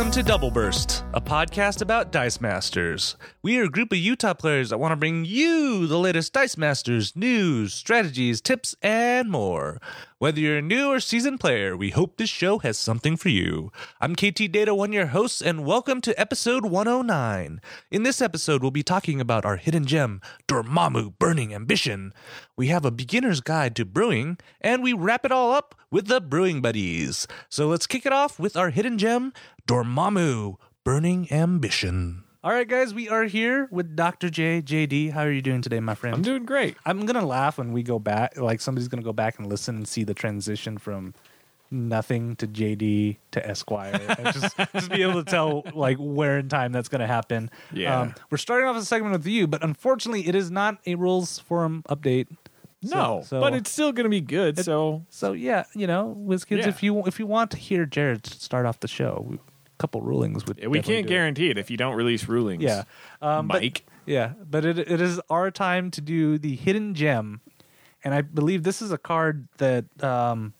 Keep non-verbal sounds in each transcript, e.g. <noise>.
Welcome to Double Burst, a podcast about Dice Masters. We are a group of Utah players that want to bring you the latest Dice Masters news, strategies, tips, and more. Whether you're a new or seasoned player, we hope this show has something for you. I'm KT Data, one your host, and welcome to episode 109. In this episode, we'll be talking about our hidden gem, Dormammu Burning Ambition. We have a beginner's guide to brewing, and we wrap it all up with the Brewing Buddies. So let's kick it off with our hidden gem, Dormammu Burning Ambition. All right, guys, we are here with Dr. J. JD. How are you doing today, my friend? I'm doing great. I'm gonna laugh when we go back. Like somebody's gonna go back and listen and see the transition from nothing to JD to Esquire, <laughs> and just just be able to tell like where in time that's gonna happen. Um, Yeah. we're starting off a segment with you, but unfortunately, it is not a rules forum update. No, so- but it's still going to be good. so So yeah, you know, WizKids, Yeah. if you if you want to hear Jared start off the show, we, a couple rulings would we can't do it. guarantee it if you don't release rulings. Yeah, um, but- Mike. Yeah, but it it is our time to do the hidden gem, and I believe this is a card that um,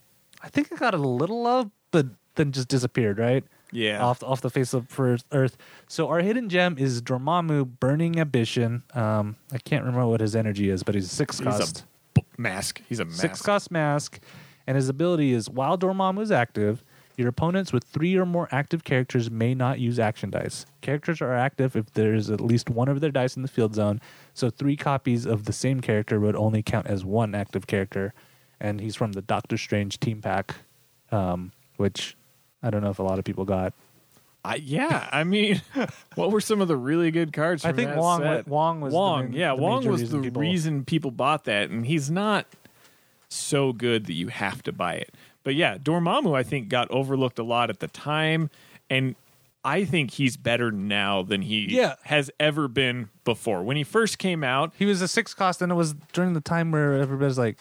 I think I got a little of, but then just disappeared, right? yeah. Off off the face of first Earth. So our hidden gem is Dormammu, Burning Ambition. Um, I can't remember what his energy is, but he's a six He's cost, a b- mask. He's a mask. six cost mask, and his ability is while Dormammu is active. Your opponents with three or more active characters may not use action dice. Characters are active if there is at least one of their dice in the field zone, so three copies of the same character would only count as one active character. And he's from the Doctor Strange team pack, um, which I don't know if a lot of people got. I, yeah, I mean, <laughs> what were some of the really good cards? I think that Wong set? Wong was the Wong. main- yeah, the Wong was reason the people- reason people bought that, and he's not so good that you have to buy it. But yeah, Dormammu, I think, got overlooked a lot at the time, and I think he's better now than he Yeah. has ever been before. When he first came out, He was a six cost, and it was during the time where everybody's like,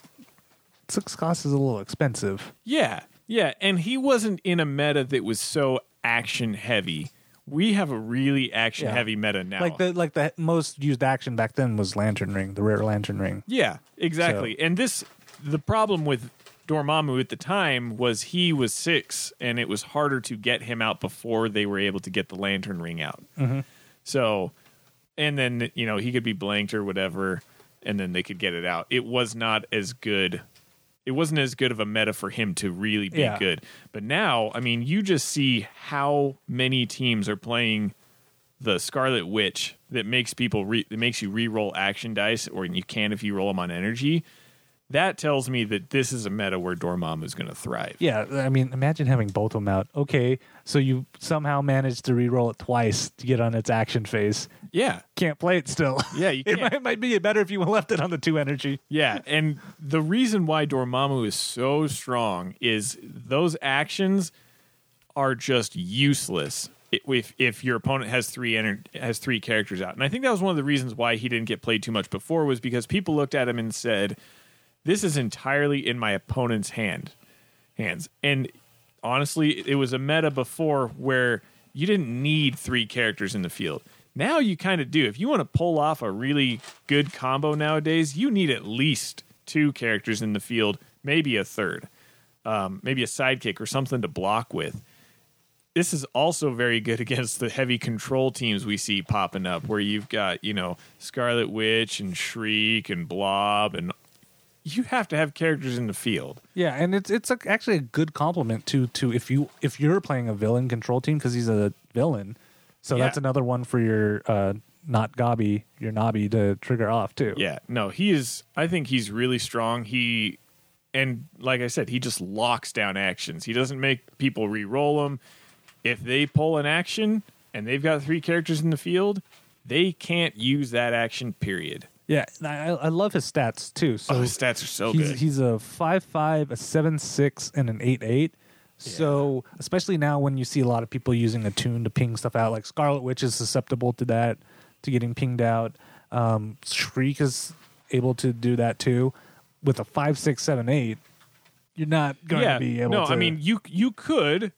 six cost is a little expensive. Yeah, yeah, and he wasn't in a meta that was so action heavy. We have a really action Yeah. heavy meta now. Like the like the most used action back then was Lantern Ring, the rare Lantern Ring. yeah, exactly. And this, the problem with Dormammu at the time was he was six, and it was harder to get him out before they were able to get the lantern ring out. Mm-hmm. So, and then you know he could be blanked or whatever, and then they could get it out. It was not as good. It wasn't as good of a meta for him to really be Yeah. good. But now, I mean, you just see how many teams are playing the Scarlet Witch that makes people re- that makes you re-roll action dice, or you can if you roll them on energy. That tells me that this is a meta where Dormammu is going to thrive. Yeah, I mean, imagine having both of them out. Okay, so you somehow managed to re-roll it twice to get on its action phase. Yeah, Can't play it still. yeah, you <laughs> it might, might be better if you <laughs> left it on the two energy. Yeah, and the reason why Dormammu is so strong is those actions are just useless if if your opponent has three ener- has three characters out. And I think that was one of the reasons why he didn't get played too much before was because people looked at him and said, "This is entirely in my opponent's hand hands." And honestly, it was a meta before where you didn't need three characters in the field. Now you kind of do. If you want to pull off a really good combo nowadays, you need at least two characters in the field, maybe a third, um, maybe a sidekick or something to block with. This is also very good <laughs> against the heavy control teams we see popping up, where you've got you know Scarlet Witch and Shriek and Blob, and you have to have characters in the field. Yeah, and it's it's a, actually a good complement to to if you if you're playing a villain control team because he's a villain, so Yeah. that's another one for your uh not Gobby your Nobby to trigger off too. Yeah, no, he is. I think he's really strong. He, and like I said, he just locks down actions. He doesn't make people re-roll them. If they pull an action and they've got three characters in the field, they can't use that action. Period. Yeah. I I love his stats too. So oh, his stats are so he's good. he's a five five, a seven six, and an eight eight. So especially now when you see a lot of people using attune to ping stuff out, like Scarlet Witch is susceptible to that, to getting pinged out. Um, Shriek is able to do that too. With a five six seven eight, you're not going yeah, to be able to no, to. I mean you you could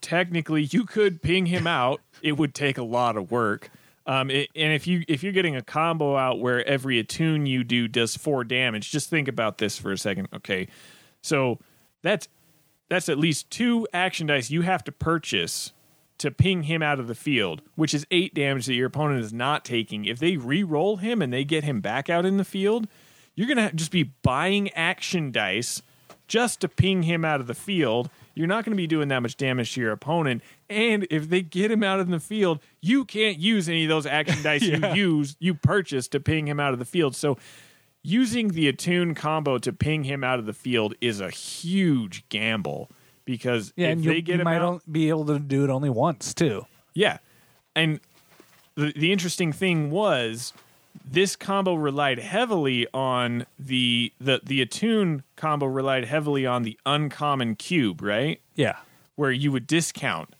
technically you could ping him out. it would take a lot of work. Um, it, and if you if you're getting a combo out where every attune you do does four damage, just think about this for a second. Okay, so that's that's at least two action dice you have to purchase to ping him out of the field, which is eight damage that your opponent is not taking. If they re-roll him and they get him back out in the field, you're gonna just be buying action dice just to ping him out of the field. You're not going to be doing that much damage to your opponent, and if they get him out of the field, you can't use any of those action <laughs> dice Yeah. you use you purchased to ping him out of the field. So using the attune combo to ping him out of the field is a huge gamble because Yeah, if they get you him might out, be able to do it only once too. yeah, and the the interesting thing was this combo relied heavily on the the the attune combo relied heavily on the uncommon cube, right? Yeah. Where you would discount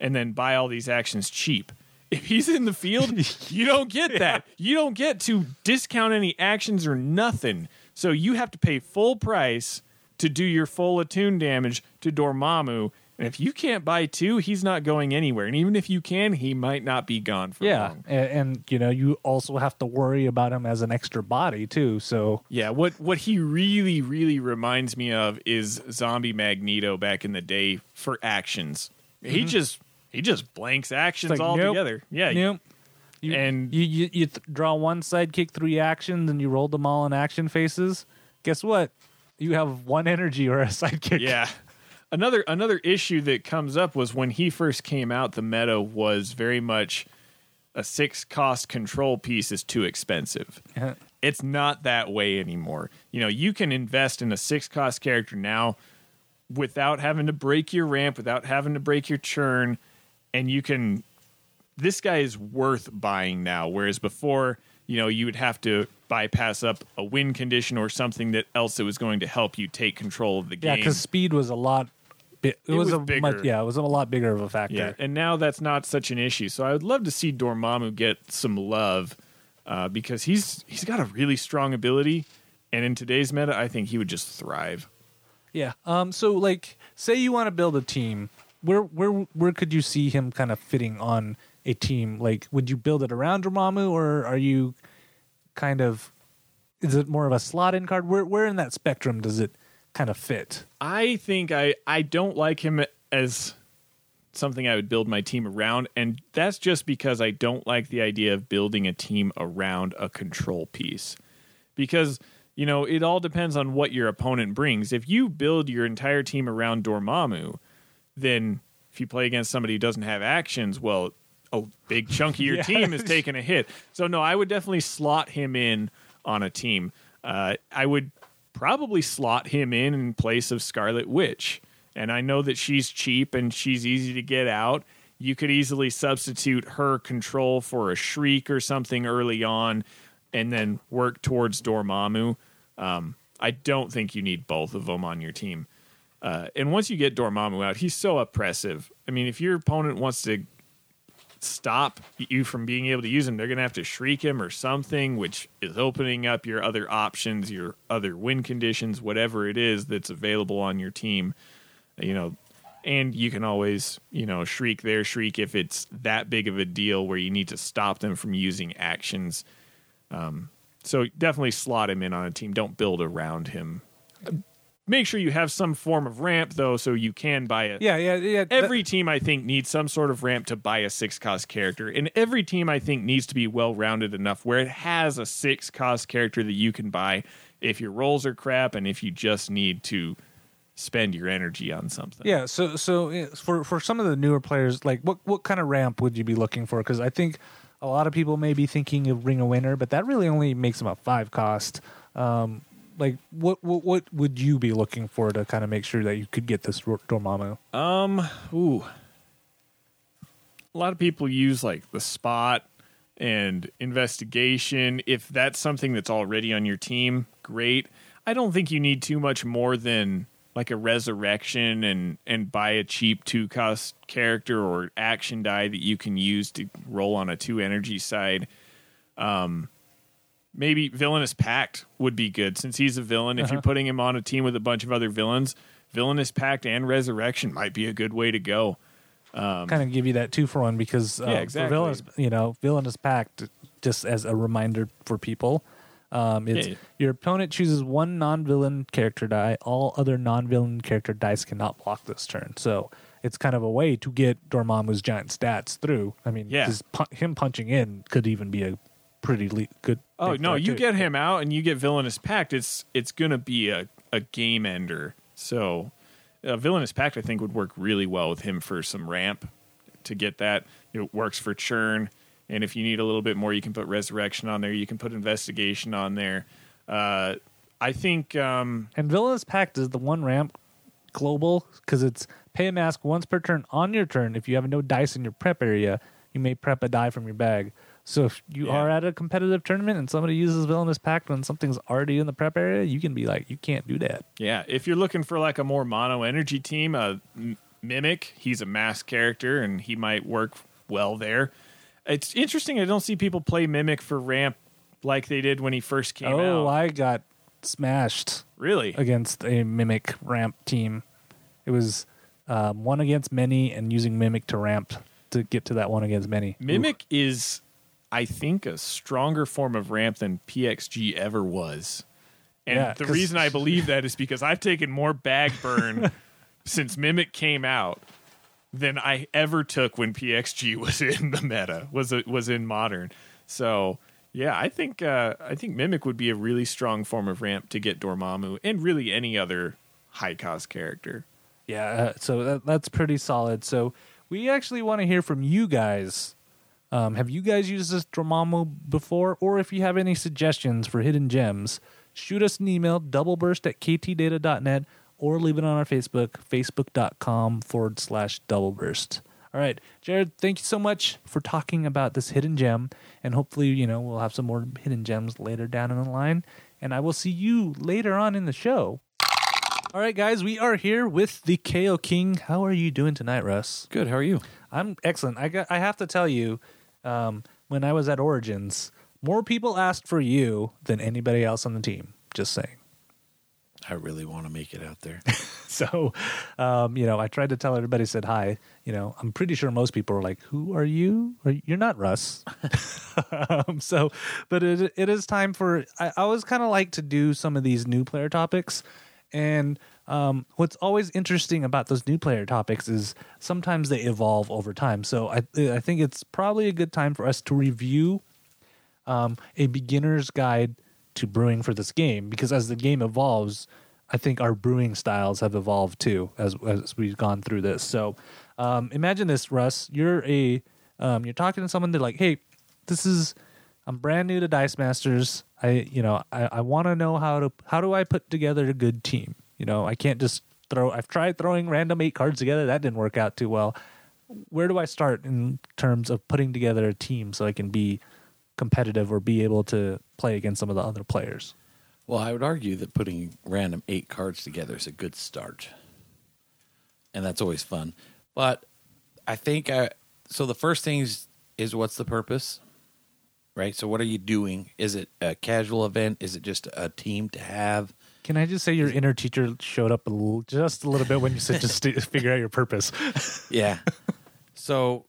and then buy all these actions cheap. <laughs> If he's in the field, <laughs> you don't get that. You don't get to discount any actions or nothing. So you have to pay full price to do your full attune damage to Dormammu. And if you can't buy two, he's not going anywhere. And even if you can, he might not be gone for Yeah, long. and, and you know you also have to worry about him as an extra body too. So Yeah, what what he really really reminds me of is Zombie Magneto back in the day for actions. He just he just blanks actions Mm-hmm. like, nope, altogether. Yeah, Nope. You, And- you you, you th- draw one sidekick three actions and you roll them all in action faces. Guess what? You have one energy or a sidekick. Yeah. Another another issue that comes up was when he first came out, the meta was very much a six cost control piece is too expensive. Yeah. It's not that way anymore. You know, you can invest in a six cost character now without having to break your ramp, without having to break your churn, and you can this guy is worth buying now. Whereas before, you know, you would have to bypass up a win condition or something that else that was going to help you take control of the game. Yeah, because speed was a lot. Bi- it, It was, was a bigger. much. Yeah, it was a lot bigger of a factor. Yeah, and now that's not such an issue. So I would love to see Dormammu get some love uh, because he's he's got a really strong ability, and in today's meta, I think he would just thrive. Yeah. Um. So, like, say you want to build a team, where where where could you see him kind of fitting on a team? Like, would you build it around Dormammu, or are you kind of? Is it more of a slot in card? Where where in that spectrum does it kind of fit? I think I I don't like him as something I would build my team around, and that's just because I don't like the idea of building a team around a control piece. Because you know it all depends on what your opponent brings. If you build your entire team around Dormammu, then if you play against somebody who doesn't have actions, well, a big chunk of <laughs> your Yeah. team is taking a hit. So no, I would definitely slot him in on a team. Uh, I would probably slot him in in place of Scarlet Witch, and I know that she's cheap and she's easy to get out. You could easily substitute her control for a Shriek or something early on, and then work towards Dormammu. Um, I don't think you need both of them on your team. Uh, and once you get Dormammu out, he's so oppressive. I mean, if your opponent wants to stop you from being able to use him, they're going to have to shriek him or something, which is opening up your other options, your other win conditions, whatever it is that's available on your team. You know, and you can always, you know, shriek there, shriek if it's that big of a deal where you need to stop them from using actions. Um, so definitely slot him in on a team. Don't build around him. Make sure you have some form of ramp though, so you can buy it. Yeah, yeah, yeah. that- Every team I think needs some sort of ramp to buy a six cost character, and every team I think needs to be well rounded enough where it has a six cost character that you can buy if your rolls are crap and if you just need to spend your energy on something. Yeah, so so for for some of the newer players, like what what kind of ramp would you be looking for? Because I think a lot of people may be thinking of Ring of Winter, but that really only makes them a five cost. Um, like what what what would you be looking for to kind of make sure that you could get this Dormammu? Um, ooh. A lot of people use like the spot and investigation. If that's something that's already on your team, great. I don't think you need too much more than like a resurrection and and buy a cheap two cost character or action die that you can use to roll on a two energy side. Um maybe villainous pact would be good since he's a villain. If you're putting him on a team with a bunch of other villains, villainous pact and resurrection might be a good way to go. kind of give you that two for one because uh, Yeah, for exactly. villainous, you know, villainous pact. Just as a reminder for people, um, it's Yeah. your opponent chooses one non-villain character die. All other non-villain character dice cannot block this turn. So it's kind of a way to get Dormammu's giant stats through. I mean, Yeah. pu- him punching in could even be a pretty le- good. Oh no, you too. get him out and you get Villainous Pact. It's it's gonna be a, a game ender. So uh, Villainous Pact I think would work really well with him for some ramp to get that. It works for churn, and if you need a little bit more, you can put Resurrection on there. You can put Investigation on there. Uh, I think um, And Villainous Pact is the one ramp global because it's pay a mask once per turn on your turn. If you have no dice in your prep area, you may prep a die from your bag. So if you Yeah. are at a competitive tournament and somebody uses Villainous Pact when something's already in the prep area, you can be like, you can't do that. Yeah, if you're looking for like a more mono energy team, uh, M- Mimic, he's a mask character and he might work well there. It's interesting. I don't see people play Mimic for ramp like they did when he first came oh, out. Oh, I got smashed really? against a Mimic ramp team. It was um, one against many and using Mimic to ramp to get to that one against many. Mimic is, I think, a stronger form of ramp than PXG ever was. And Yeah, the reason I believe that is because I've taken more bag burn <laughs> since Mimic came out than I ever took when PXG <laughs> was in the meta, was was in modern. So yeah, I think uh, I think Mimic would be a really strong form of ramp to get Dormammu and really any other high cost character. Yeah, uh, so that, that's pretty solid. So we actually want to hear from you guys. Um, have you guys used this Dormammu before? Or if you have any suggestions for hidden gems, shoot us an email, doubleburst at ktdata.net, or leave it on our Facebook, facebook.com forward slash doubleburst. All right, Jared, thank you so much for talking about this hidden gem. And hopefully, you know, we'll have some more hidden gems later down in the line. And I will see you later on in the show. All right, guys, we are here with the KO King. How are you doing tonight, Russ? Good. How are you? I'm excellent. I got, I have to tell you, um, when I was at Origins, more people asked for you than anybody else on the team. Just saying. I really want to make it out there. <laughs> So, um, you know, I tried to tell everybody said hi. You know, I'm pretty sure most people are like, "Who are you? Are you- You're not Russ." <laughs> <laughs> um, so, but it it is time for. I, I always kind of like to do some of these new player topics, and um, what's always interesting about those new player topics is sometimes they evolve over time. So I I think it's probably a good time for us to review um, a beginner's guide to brewing for this game because as the game evolves, I think our brewing styles have evolved too as as we've gone through this. So um, imagine this, Russ. You're a um, you're talking to someone. They're like, "Hey, this is I'm brand new to Dice Masters. I you know I, I want to know how to how do I put together a good team. You know I can't just throw. I've tried throwing random eight cards together. That didn't work out too well. Where do I start in terms of putting together a team so I can be competitive or be able to play against some of the other players? well, I would argue that putting random eight cards together is a good start, and that's always fun. But I think I, so. The first thing is, is what's the purpose, right? So, what are you doing? Is it a casual event? Is it just a team to have? Can I just say your inner teacher showed up a little, just a little bit when you said just to <laughs> figure out your purpose? <laughs> Yeah. so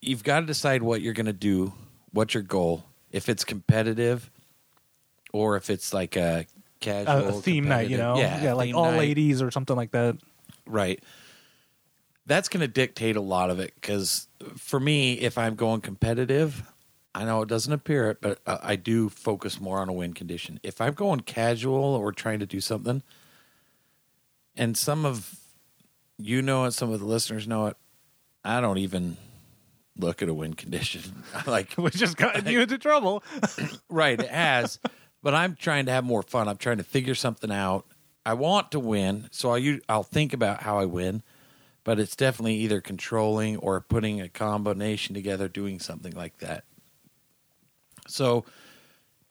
you've got to decide what you're going to do, what's your goal. If it's competitive, or if it's like a casual a theme night, you know? competitive- yeah, like all night. ladies or something like that. right? That's going to dictate a lot of it because for me, if I'm going competitive, I know it doesn't appear it, but uh, I do focus more on a win condition. If I'm going casual or trying to do something, and some of you know it, some of the listeners know it, I don't even look at a win condition. <laughs> like <laughs> Which just got you into trouble. <coughs> Right, it has. but I'm trying to have more fun. I'm trying to figure something out. I want to win, so I'll, I'll think about how I win. But it's definitely either controlling or putting a combination together, doing something like that. So,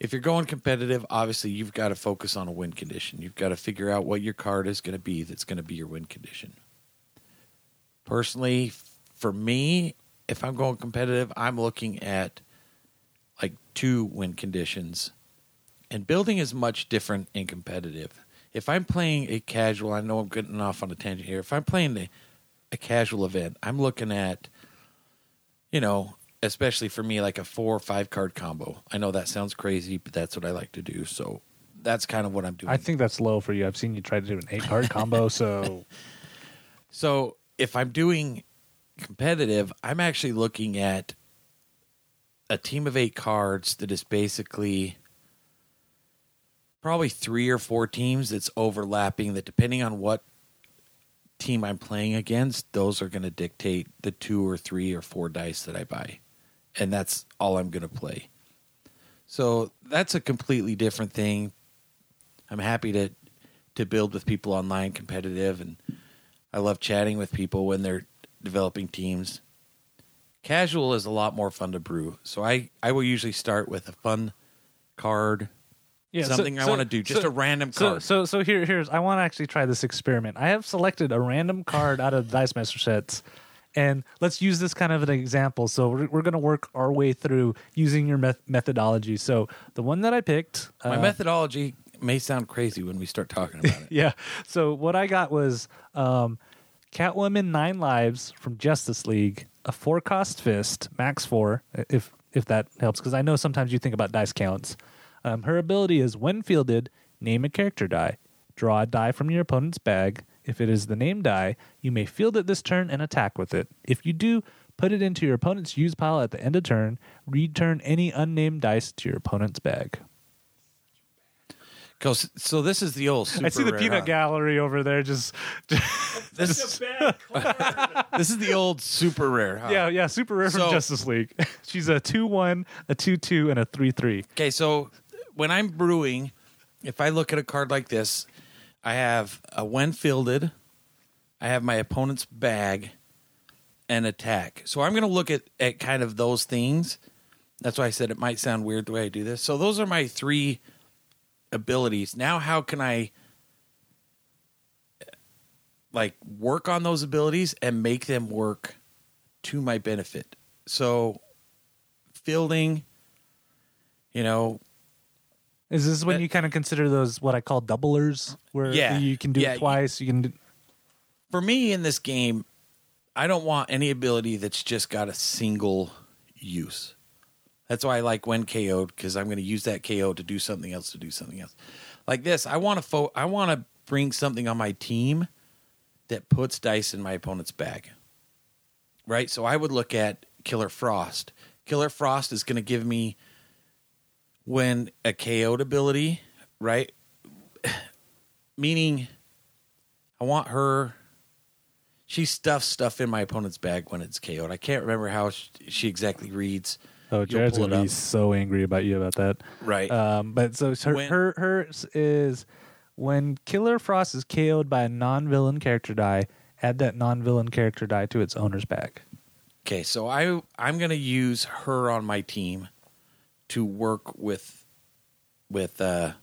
if you're going competitive, obviously you've got to focus on a win condition. You've got to figure out what your card is going to be that's going to be your win condition. Personally, for me, if I'm going competitive, I'm looking at like two win conditions. And building is much different in competitive. If I'm playing a casual, I know I'm getting off on a tangent here. If I'm playing a, a casual event, I'm looking at, you know, especially for me, like a four or five card combo. I know that sounds crazy, but that's what I like to do. So that's kind of what I'm doing. I think that's low for you. I've seen you try to do an eight card combo, <laughs> so So if I'm doing competitive, I'm actually looking at a team of eight cards that is basically probably three or four teams that's overlapping that depending on what team I'm playing against, those are going to dictate the two or three or four dice that I buy. And that's all I'm going to play. So that's a completely different thing. I'm happy to to build with people online competitive and I love chatting with people when they're developing teams. Casual is a lot more fun to brew. So I I will usually start with a fun card Yeah, so- something I so- want to do, just so- a random So, card. so, so here, here's. I want to actually try this experiment. I have selected a random card out of the Dice Master sets, and let's use this kind of an example. So we're, we're going to work our way through using your meth- methodology. So the one that I picked, My uh, methodology may sound crazy when we start talking about it. <laughs> yeah. So what I got was um, Catwoman Nine Lives from Justice League, a four cost fist, max four, if if that helps, because I know sometimes you think about dice counts. Um, her ability is when fielded, name a character die. Draw a die from your opponent's bag. If it is the name die, you may field it this turn and attack with it. If you do, put it into your opponent's use pile at the end of turn. Return any unnamed dice to your opponent's bag. 'Cause- so this is the old. Super I see the rare, peanut huh? gallery over there. Just, <laughs> This is, <laughs> <laughs> this is the old super rare. Huh? yeah, yeah, super rare from Justice League. She's a two one, a two two, and a three three. Okay, so when I'm brewing, if I look at a card like this, I have a when fielded, I have my opponent's bag, and attack. So I'm going to look at at kind of those things. That's why I said it might sound weird the way I do this. So those are my three abilities. Now, how can I like work on those abilities and make them work to my benefit? So fielding, you know, Is this when Uh, you kind of consider those what I call doublers, where Yeah, you can do yeah, it twice? You can. Do, for me in this game, I don't want any ability that's just got a single use. That's why I like when KO'd because I'm going to use that KO to do something else to do something else. Like this, I want to fo- I want to bring something on my team that puts dice in my opponent's bag. Right? So I would look at Killer Frost. Killer Frost is going to give me when a KO'd ability, right? <sighs> Meaning I want her she stuffs stuff in my opponent's bag when it's KO'd. I can't remember how she, she exactly reads. oh, Jared's gonna be so angry about you about that. Right. Um, but so her, When- her hers is when Killer Frost is KO'd by a non-villain character die, add that non-villain character die to its owner's bag. Okay, so I I'm gonna use her on my team to work with with uh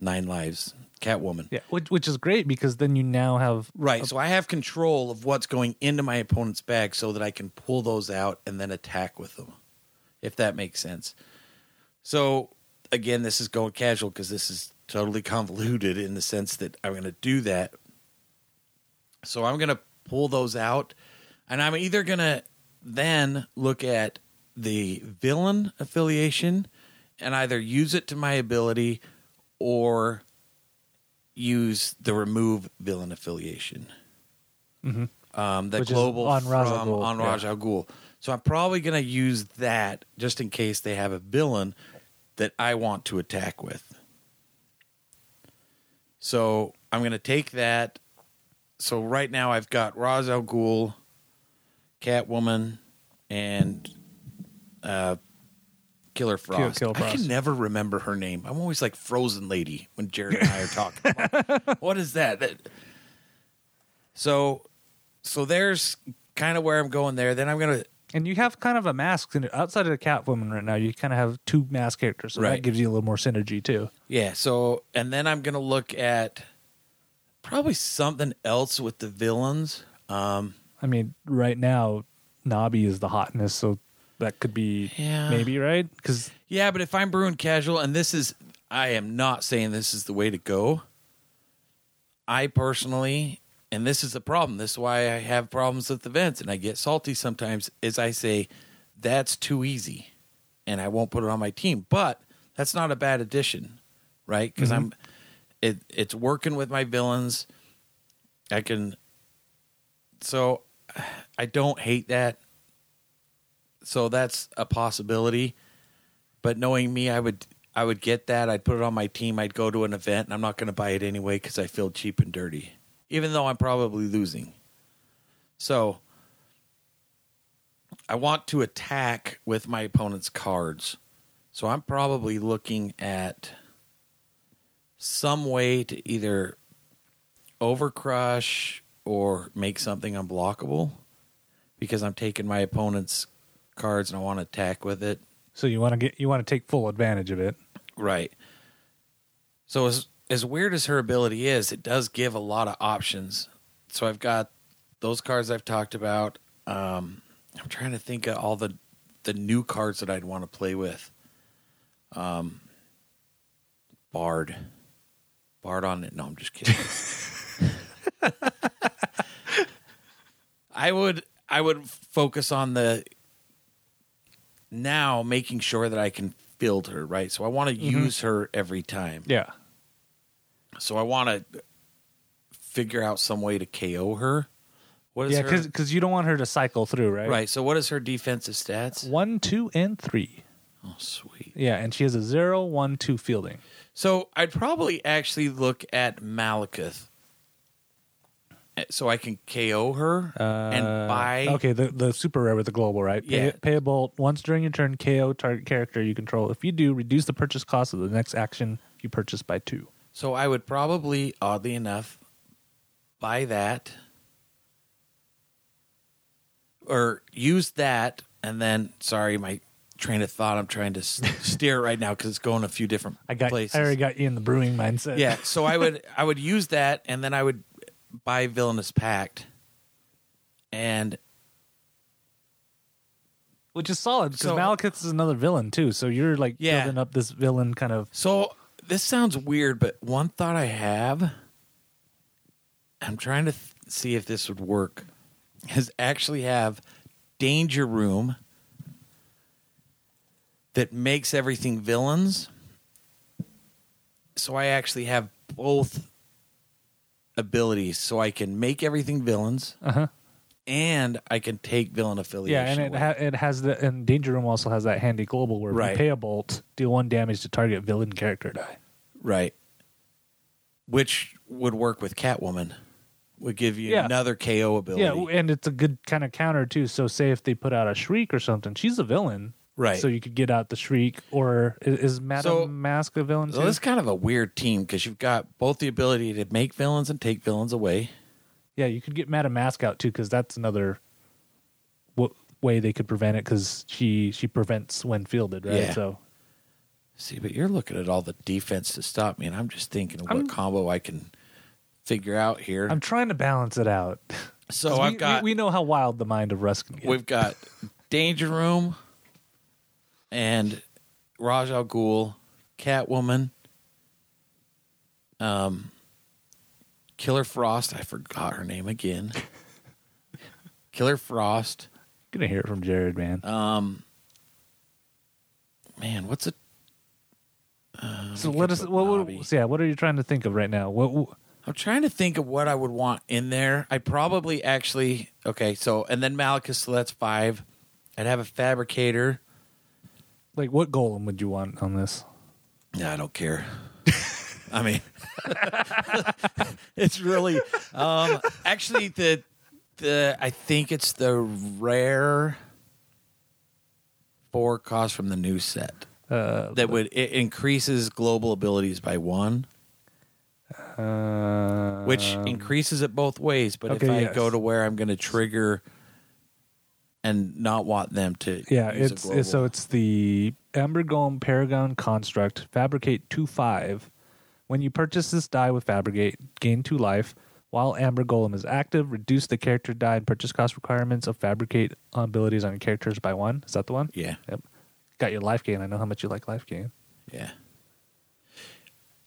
Nine Lives, Catwoman. Yeah, which which is great because then you now have Right. So I have control of what's going into my opponent's bag so that I can pull those out and then attack with them. If that makes sense. So again, this is going casual because this is totally <laughs> convoluted in the sense that I'm going to do that. So I'm going to pull those out and I'm either going to then look at the villain affiliation and either use it to my ability or use the remove villain affiliation. Um, that Mm-hmm. Which global on Ra's from on yeah. Al Ghul. So I'm probably going to use that just in case they have a villain that I want to attack with. So I'm going to take that. So right now I've got Ra's al Ghul, Catwoman, and uh, Killer Frost. Killer I Frost. can never remember her name. I'm always like Frozen Lady when Jared and I are talking. Like, <laughs> what is that? that? So, so there's kind of where I'm going there. Then I'm gonna and you have kind of a mask in outside of the Catwoman right now. You kind of have two mask characters, so that gives you a little more synergy too. yeah. So and then I'm gonna look at probably something else with the villains. Um, I mean, right now, Nobby is the hotness, so that could be Yeah. maybe right because Yeah, but if I'm brewing casual, and this is, I am not saying this is the way to go. I personally, and this is the problem. This is why I have problems with events, and I get salty sometimes. Is I say that's too easy, and I won't put it on my team. But that's not a bad addition, right? Because mm-hmm. I'm, it it's working with my villains. I can So I don't hate that. So that's a possibility. But knowing me, I would I would get that. I'd put it on my team. I'd go to an event, and I'm not going to buy it anyway because I feel cheap and dirty, even though I'm probably losing. So I want to attack with my opponent's cards. So I'm probably looking at some way to either overcrush or make something unblockable because I'm taking my opponent's cards and I want to attack with it. So you want to get you want to take full advantage of it. Right. So as as weird as her ability is, it does give a lot of options. So I've got those cards I've talked about. Um, I'm trying to think of all the the new cards that I'd want to play with. Um, Bard, Bard on it. No, I'm just kidding. <laughs> <laughs> I would I would focus on the now making sure that I can field her right. So I want to mm-hmm. use her every time. Yeah. So I want to figure out some way to KO her. What is Yeah, because you don't want her to cycle through, right? right? So what is her defensive stats? One, two, and three. Oh, sweet. Yeah, and she has a zero, one, two fielding. So I'd probably actually look at Malekith, so I can KO her and Uh, buy. Okay, the the super rare with the global, right? Pay, Yeah. Payable once during your turn, KO target character you control. If you do, reduce the purchase cost of the next action you purchase by two. So I would probably, oddly enough, buy that or use that, and then sorry, my train of thought. I'm trying to <laughs> steer it right now because it's going a few different I got. places. I already got you in the brewing mindset. yeah, so I would I would use that, and then I would buy Villainous Pact, and which is solid because So- Malekith is another villain too. So you're like Yeah. building up this villain kind of. So this sounds weird, but one thought I have, I'm trying to th- see if this would work, is actually have Danger Room that makes everything villains. So I actually have both abilities, so I can make everything villains, Uh huh. and I can take villain affiliation. Yeah, and it away. ha- it has the and Danger Room also has that handy global where if you pay a bolt, deal one damage to target villain character die. Right. Which would work with Catwoman. Would give you Yeah. another KO ability. Yeah, and it's a good kind of counter too. So say if they put out a Shriek or something, she's a villain. Right. So you could get out the Shriek, or i- is Madame So- Mask a villain so too? this is kind of a weird team because you've got both the ability to make villains and take villains away. yeah, you could get Madame Mask out too, because that's another w- way they could prevent it because she she prevents when fielded, right? Yeah. So See, but you're looking at all the defense to stop me, and I'm just thinking what I'm- combo I can figure out here. I'm trying to balance it out. so <laughs> 'Cause I've we, got we, we know how wild the mind of can get. we've got Danger Room and Ra's al Ghul, Catwoman, um, Killer Frost. I forgot her name again. <laughs> Killer Frost. gonna hear it from Jared, man. Um, man, what's it? so we let us. What, Nobby. what, so yeah, what are you trying to think of right now? What, what I'm trying to think of what I would want in there. I probably actually okay. So and then Malekith, so that's five. I'd have a fabricator. Like what golem would you want on this? Yeah, I don't care. <laughs> I mean, <laughs> it's really um, actually the the I think it's the rare four cost from the new set Uh, that would it increases global abilities by one, uh, which increases it both ways. But if I yes. go to where I'm going to trigger and not want them to, Yeah, it's, it's so it's the Amber Golem Paragon construct. Fabricate two five. When you purchase this die with Fabricate, gain two life. While Amber Golem is active, reduce the character die and purchase cost requirements of Fabricate abilities on characters by one. Is that the one? yeah. Yep. Got your life gain. I know how much you like life gain. Yeah.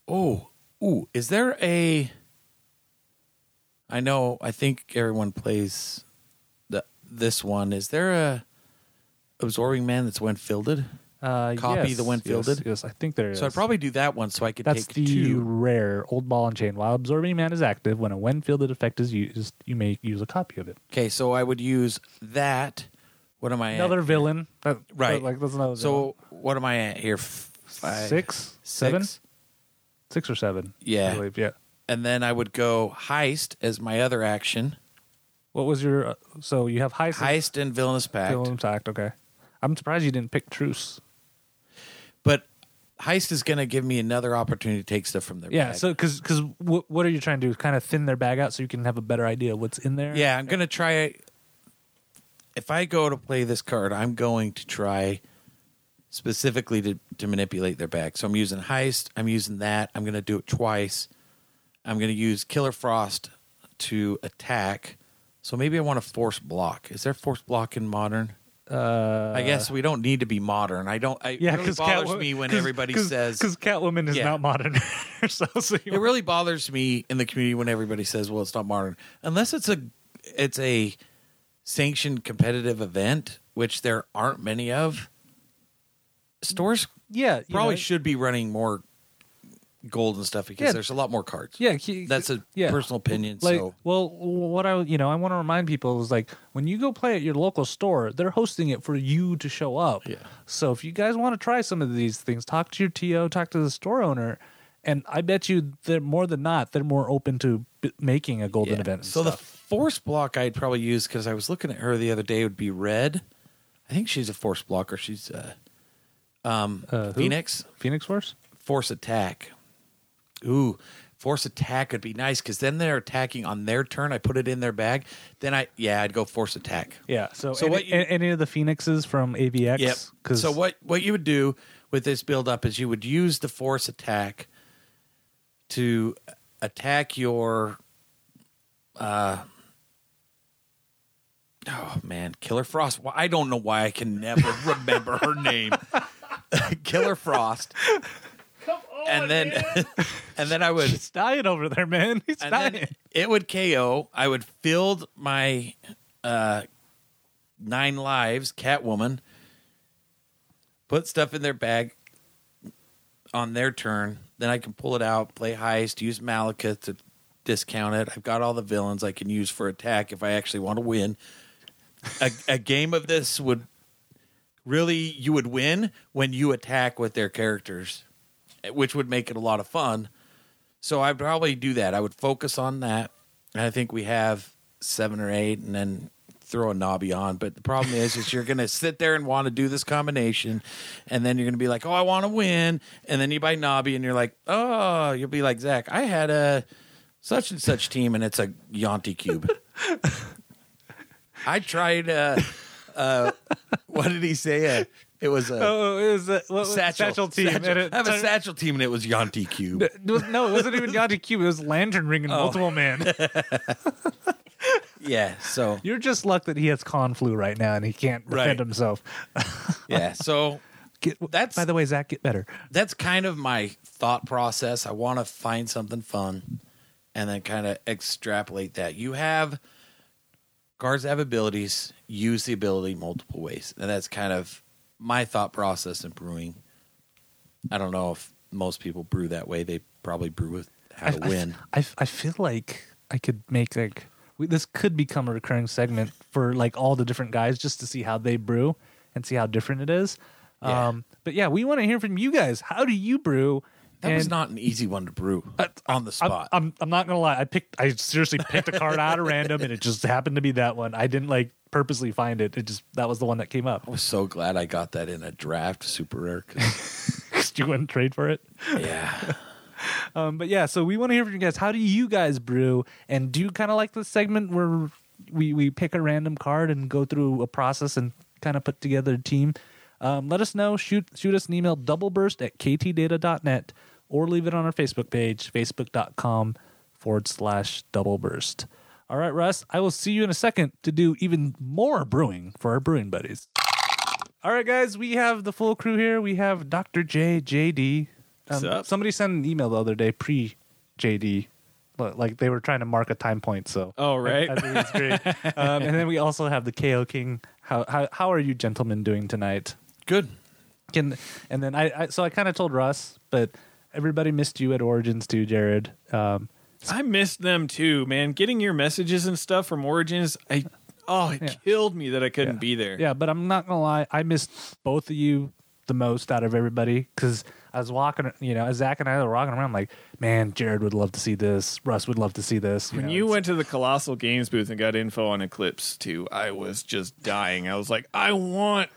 Oh, ooh, is there a? I know. I think everyone plays this one. Is there a absorbing man that's when fielded? Uh, Copy yes, the when yes, fielded? Yes, I think there is. So I'd probably do that one so I could That's take the two. rare old ball and chain. While absorbing man is active, when a when fielded effect is used, you may use a copy of it. Okay, so I would use that. What am I Another at? villain, That- Right. Like that's another. So what am I at here? F- villain. Five, six, seven, six. six or seven. Yeah. I believe. Yeah. And then I would go heist as my other action. What was your? Uh, so you have heist, Heist and villainous pact. villain attack. Okay. I'm surprised you didn't pick truce. But heist is going to give me another opportunity to take stuff from their Yeah. bag. So because because what what are you trying to do? Kind of thin their bag out so you can have a better idea of what's in there. yeah, I'm going to try. If I go to play this card, I'm going to try specifically to, to manipulate their bag. So I'm using heist. I'm using that. I'm going to do it twice. I'm going to use Killer Frost to attack. So maybe I want to force block. Is there force block in modern? Uh, I guess we don't need to be modern. I don't. I, Yeah, it really bothers me when everybody says because Catwoman is Yeah. not modern. <laughs> so, so it really bothers me in the community when everybody says, "Well, it's not modern," unless it's a it's a sanctioned competitive event, which there aren't many of. Stores yeah probably know, should be running more gold and stuff because Yeah. there's a lot more cards. Yeah, he- that's a yeah. personal opinion. Like, so well, what I you know I want to remind people is like when you go play at your local store, they're hosting it for you to show up. Yeah. So if you guys want to try some of these things, talk to your TO, talk to the store owner, and I bet you they're more than not they're more open to b- making a golden Yeah. event. So the force block I'd probably use because I was looking at her the other day would be red. I think she's a force blocker. She's uh, um, Uh. Phoenix Phoenix Force. force attack. Ooh, force attack would be nice because then they're attacking on their turn. I put it in their bag. Then I yeah I'd go force attack. Yeah. So, So any, what you- any of the Phoenixes from AVX? Yep. 'Cause- So what what you would do with this build up is you would use the force attack to attack your uh oh man killer frost Well, i don't know why i can never <laughs> remember her name <laughs> killer frost and then <laughs> and then i would He's dying over there, man. He's and dying. then it would KO. I would field my uh, nine lives, Catwoman, put stuff in their bag on their turn. Then I can pull it out, play heist, use Malekith to discount it. I've got all the villains I can use for attack if I actually want to win. A, a game of this would really you would win when you attack with their characters, which would make it a lot of fun. So I'd probably do that. I would focus on that. And I think we have seven or eight and then throw a knobby on. But the problem is is you're gonna sit there and want to do this combination and then you're gonna be like, Oh, I wanna win and then you buy knobby and you're like, Oh, you'll be like Zach, I had a such and such team and it's a Yonti cube. <laughs> I tried uh uh what did he say? Uh, it was a Oh, it was a, what, was- satchel, satchel team. Satchel. and it I have a satchel team and it was Yonti cube. No, it wasn't even Yanti Cube. It was Lantern Ring and Oh. Multiple Man. <laughs> Yeah, so You're just luck that he has con flu right now and he can't defend Right. himself. <laughs> yeah, so <laughs> Get, That's- by the way, Zach, get better. that's kind of my thought process. I want to find something fun and then kind of extrapolate that. You have guards have abilities, use the ability multiple ways. And that's kind of my thought process in brewing. I don't know if most people brew that way. They probably brew with how to I, win. I, I, I feel like I could make like we, this could become a recurring segment for like all the different guys just to see how they brew and see how different it is. Yeah. Um, but yeah, we want to hear from you guys. How do you brew? that was not an easy one to brew on the spot. I'm I'm not gonna lie. I picked. I seriously picked a card out of random, and it just happened to be that one. I didn't like purposely find it. It just that was the one that came up. I was so glad I got that in a draft super rare. Cause <laughs> you wouldn't trade for it. yeah. <laughs> Um, but yeah, so we want to hear from you guys. How do you guys brew? And do you kind of like the segment where we we pick a random card and go through a process and kind of put together a team? Um, let us know. Shoot shoot us an email doubleburst at ktdata.net or leave it on our Facebook page, facebook.com forward slash doubleburst. All right, Russ, I will see you in a second to do even more brewing for our brewing buddies. All right, guys, we have the full crew here. We have Dr. J, JD. What's Um, up? Somebody sent an email the other day pre JD, but like they were trying to mark a time point. So Oh, right. I, I think it's great. <laughs> um, and then we also have the KO King. How how how are you gentlemen doing tonight? Good. can and then I, I so I kind of told Russ, but everybody missed you at Origins too, Jared. Um, I missed them too, man. Getting your messages and stuff from Origins, I oh, it Yeah. killed me that I couldn't be there. Yeah, but I'm not gonna lie. I missed both of you the most out of everybody because I was walking, you know, as Zach and I were walking around, like, man, Jared would love to see this. Russ would love to see this. When know, you it's- went to the Colossal Games booth and got info on Eclipse too, I was just dying. I was like, I want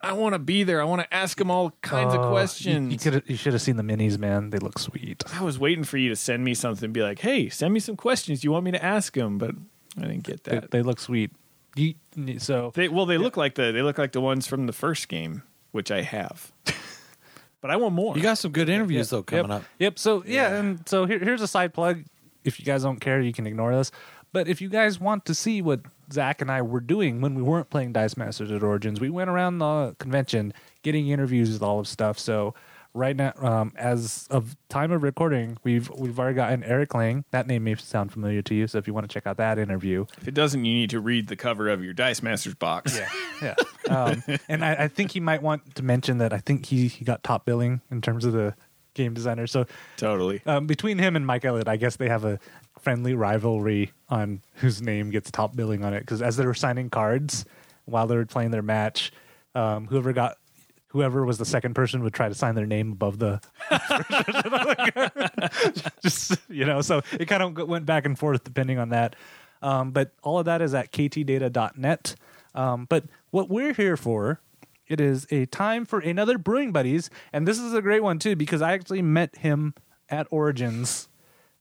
I want to be there. I want to ask them all kinds Oh, of questions. You, could, you should have seen the minis, man. They look sweet. I was waiting for you to send me something and be like, "Hey, send me some questions you want me to ask them," but I didn't get that. they look sweet. You, so They, well, they look like the they look like the ones from the first game, which I have. <laughs> but I want more. You got some good interviews though coming yep. up. Yep. So yeah, Yeah. and so here, here's a side plug. If you guys don't care, you can ignore this. But if you guys want to see what Zach and I were doing when we weren't playing Dice Masters at Origins, we went around the convention getting interviews with all of stuff. So right now, um, as of time of recording, we've we've already gotten Eric Lang. That name may sound familiar to you. So if you want to check out that interview, if it doesn't, you need to read the cover of your Dice Masters box. yeah, yeah. Um, and I, I think he might want to mention that I think he he got top billing in terms of the game designer. So totally. um, between him and Mike Elliott, I guess they have a friendly rivalry on whose name gets top billing on it. Because as they were signing cards while they were playing their match, um, whoever got whoever was the second person would try to sign their name above the <laughs> just you know so it kind of went back and forth depending on that. Um, but all of that is at ktdata.net um, but what we're here for it is a time for another brewing buddies and this is a great one too because i actually met him at origins.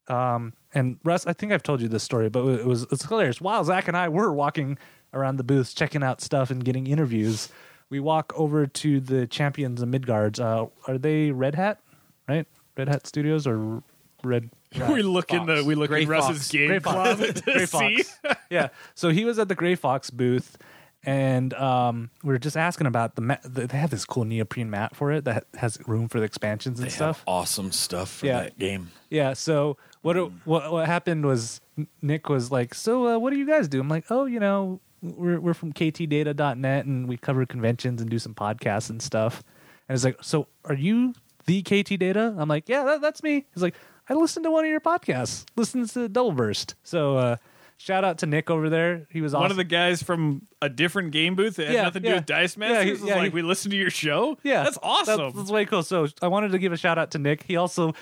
Um, and Russ, I think I've told you this story, but it was it's hilarious. While Zach and I were walking around the booths, checking out stuff and getting interviews, we walk over to the champions of Midgards. Uh, are they Red Hat? Right, Red Hat Studios or Red? <laughs> we look in the we look Gray in Russ's Fox. game Gray Fox. closet to Gray see. Fox. <laughs> yeah. So he was at the Gray Fox booth, and um, we were just asking about the, mat. They have this cool neoprene mat for it that has room for the expansions and They stuff. awesome stuff for Yeah. that game. Yeah. So what it, what what happened was Nick was like, "So uh, what do you guys do?" I'm like, "Oh, you know, we're we're from ktdata.net and we cover conventions and do some podcasts and stuff." And it's like, "So are you the KT Data?" I'm like, "Yeah, that, that's me." He's like, "I listened to one of your podcasts. Listens to Double Burst." So uh, shout out to Nick over there. He was awesome. One of the guys from a different game booth that had Yeah, nothing to yeah. do with Dice Yeah, Masters he- was yeah, like, he- "We listened to your show. yeah, that's awesome." That's, that's way cool. So I wanted to give a shout out to Nick. He also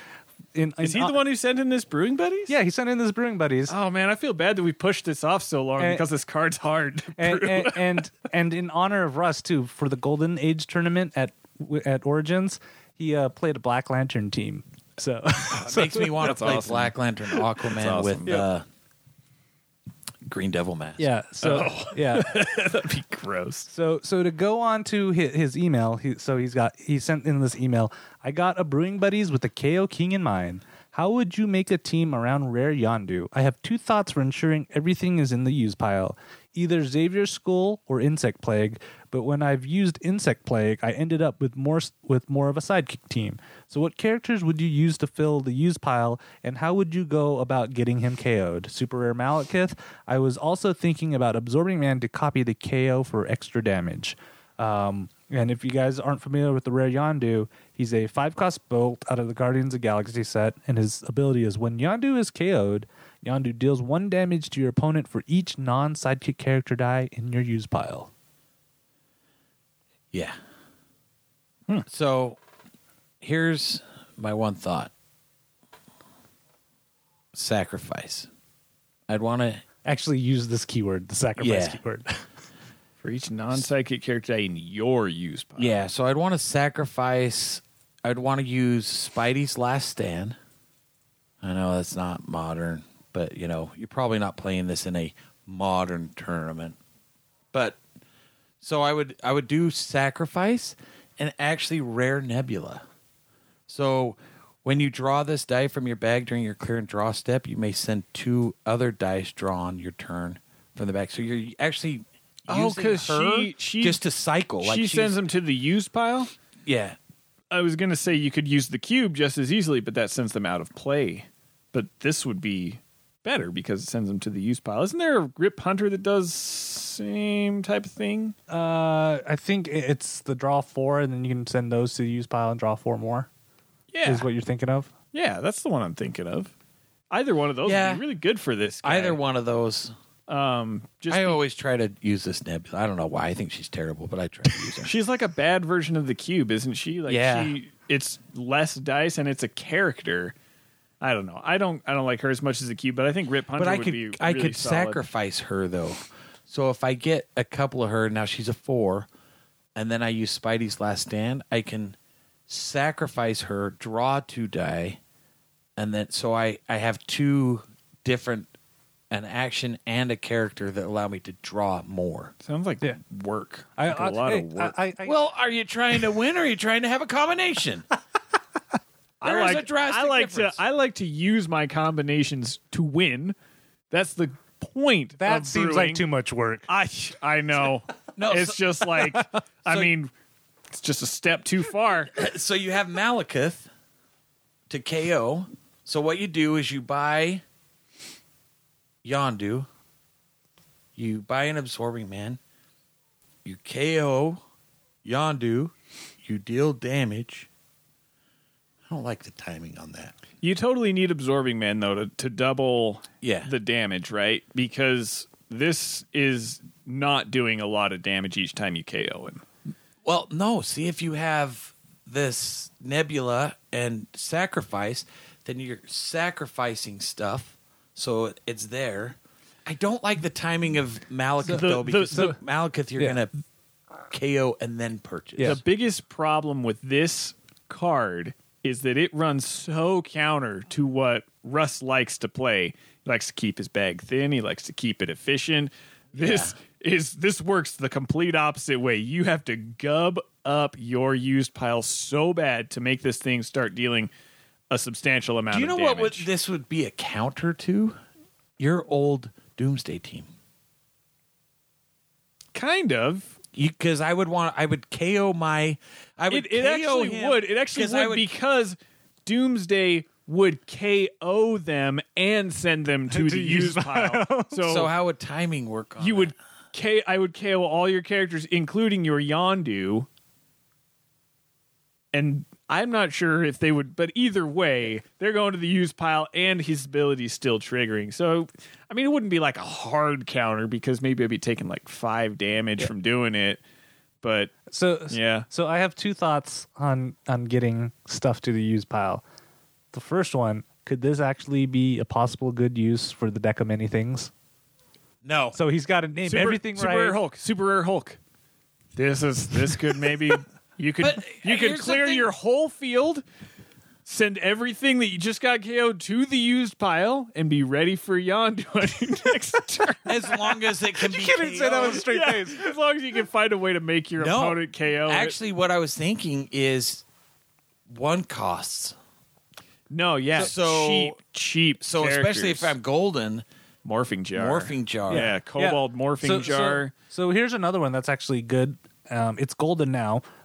in, Is he the one who sent in this brewing buddies? Yeah, he sent in this brewing buddies. Oh man, I feel bad that we pushed this off so long And- because this card's hard. to and, brew. and and <laughs> and in honor of Russ too, for the Golden Age tournament at at Origins, he uh, played a Black Lantern team. So, <laughs> It makes me want to play awesome. Black Lantern <laughs> Aquaman awesome. with Yeah. uh, Green Devil mask. yeah, so oh. yeah, <laughs> That'd be gross. so so to go on to his, his email, he, so he's got he sent in this email. I got a brewing buddies with the KO King in mind. How would you make a team around Rare Yondu? I have two thoughts for ensuring everything is in the use pile. Either Xavier's Skull or Insect Plague, but when I've used Insect Plague, I ended up with more with more of a sidekick team. So what characters would you use to fill the use pile and how would you go about getting him KO'd? Super Rare Malekith. I was also thinking about Absorbing Man to copy the KO for extra damage. Um, and if you guys aren't familiar with the rare Yondu, he's a five cost bolt out of the Guardians of Galaxy set, and his ability is when Yondu is KO'd, Yondu deals one damage to your opponent for each non sidekick character die in your use pile. Yeah. Hmm. So here's my one thought sacrifice. I'd want to. Actually, use this keyword, the sacrifice Yeah. keyword. <laughs> For each non-sidekick character in your use pile. Yeah, so I'd want to sacrifice. I'd want to use Spidey's Last Stand. I know that's not modern, but you know, you're probably not playing this in a modern tournament. But so I would I would do sacrifice and actually rare nebula. So when you draw this die from your bag during your clear and draw step, you may send two other dice drawn your turn from the back. So you're actually Oh, using 'cause her she- she- just to cycle. she she's- sends them to the use pile. Yeah, I was gonna say you could use the cube just as easily, but that sends them out of play. But this would be better because it sends them to the use pile. Isn't there a Rip Hunter that does same type of thing? Uh, I think it's the draw four, and then you can send those to the use pile and draw four more. Yeah, Is what you're thinking of? yeah, that's the one I'm thinking of. Either one of those Yeah. would be really good for this. Guy. Either one of those. Um, just I be- always try to use this nebula. I don't know why. I think she's terrible, but I try to use her. <laughs> she's like a bad version of the cube, isn't she? Like Yeah. she, it's less dice and it's a character. I don't know. I don't. I don't like her as much as the cube, but I think Rip Hunter but I would could be. I really could solid. sacrifice her though. So if I get a couple of her, now she's a four, and then I use Spidey's last stand, I can sacrifice her, draw two die, and then so I I have two different an action and a character that allow me to draw more. Sounds like Yeah. work. I, Like a I- lot hey, of work. I, I, Well, are you trying to win or are you trying to have a combination? <laughs> I There is like a drastic I like difference. to I like to use my combinations to win. That's the point. that of seems brewing. like too much work. I I know. <laughs> No, it's just like <laughs> I mean, it's just a step too far. <coughs> so you have Malekith to KO. So what you do is you buy Yondu, you buy an absorbing man, you KO Yondu, you deal damage. I don't like the timing on that. You totally need absorbing man though to, to double Yeah. the damage, right? Because this is not doing a lot of damage each time you KO him. Well, no. See, if you have this nebula and sacrifice, then you're sacrificing stuff, so it's there. I don't like the timing of Malekith The- though, the- because the- Malekith you're Yeah. gonna KO and then purchase. Yeah. The biggest problem with this card is that it runs so counter to what Russ likes to play. He likes to keep his bag thin. He likes to keep it efficient. This is this works the complete opposite way. You have to gub up your used pile so bad to make this thing start dealing a substantial amount Do you know what would, this would be a counter to? Your old Doomsday team. kind of. Because I would want, I would KO my, I would It, it actually him would. It actually would, would because Doomsday would KO them and send them <laughs> to, the use pile. <laughs> So, So how would timing work? On you that? would K I would KO all your characters, including your Yondu. And I'm not sure if they would, but either way, they're going to the use pile and his ability is still triggering. So, I mean, it wouldn't be like a hard counter because maybe I'd be taking like five damage from doing it. But So Yeah. So I have two thoughts on on getting stuff to the use pile. The first one, could this actually be a possible good use for the deck of many things? no. So he's got to name Super, everything Super right. Rare Hulk, Super Rare Hulk. This is this could maybe <laughs> you could But, you uh, could clear your whole field, send everything that you just got KO'd to the used pile, and be ready for Yondu on your next turn. as long as it can <laughs> be. You can't even say that with a straight Yeah, face. as long as you can find a way to make your No. opponent KO. it. Actually, what I was thinking is one costs. no, yeah, so- cheap, cheap. So especially if characters. I'm golden, morphing jar, morphing jar. yeah, cobalt morphing So- jar. So, so here's another one that's actually good. Um, it's golden now, but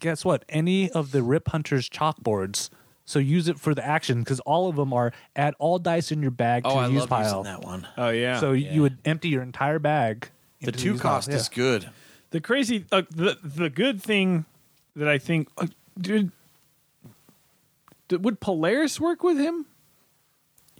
guess what? Any of the Rip Hunters chalkboards. So use it for the action because all of them are add all dice in your bag Oh, to I the use love pile. using that one. Oh yeah. So Yeah. you would empty your entire bag. The into two use pile. cost Yeah. is good. The crazy, uh, the the good thing that I think, uh, dude, d- would Polaris work with him?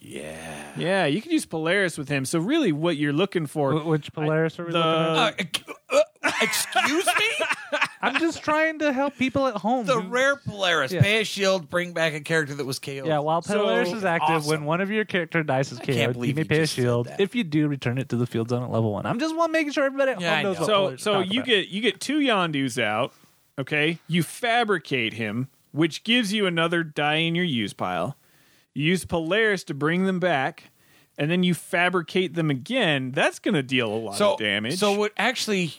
Yeah. Yeah, you can use Polaris with him. So really, what you're looking for, Wh- Which Polaris are we the- looking at? Uh, uh, excuse me? <laughs> I'm just trying to help people at home. The who- rare Polaris. Yeah. Pay a shield, bring back a character that was KO'd. yeah, while So Polaris is active, awesome. when one of your character dies is can't KO'd, you believe may you pay a just said shield. that. If you do, return it to the field zone at level one. I'm just want making sure everybody at Yeah, I home knows know. what so Polaris is so talking you about. get you get two Yondus out. Okay, you fabricate him, which gives you another die in your use pile. You use Polaris to bring them back, and then you fabricate them again. That's going to deal a lot so of damage. So what? Actually,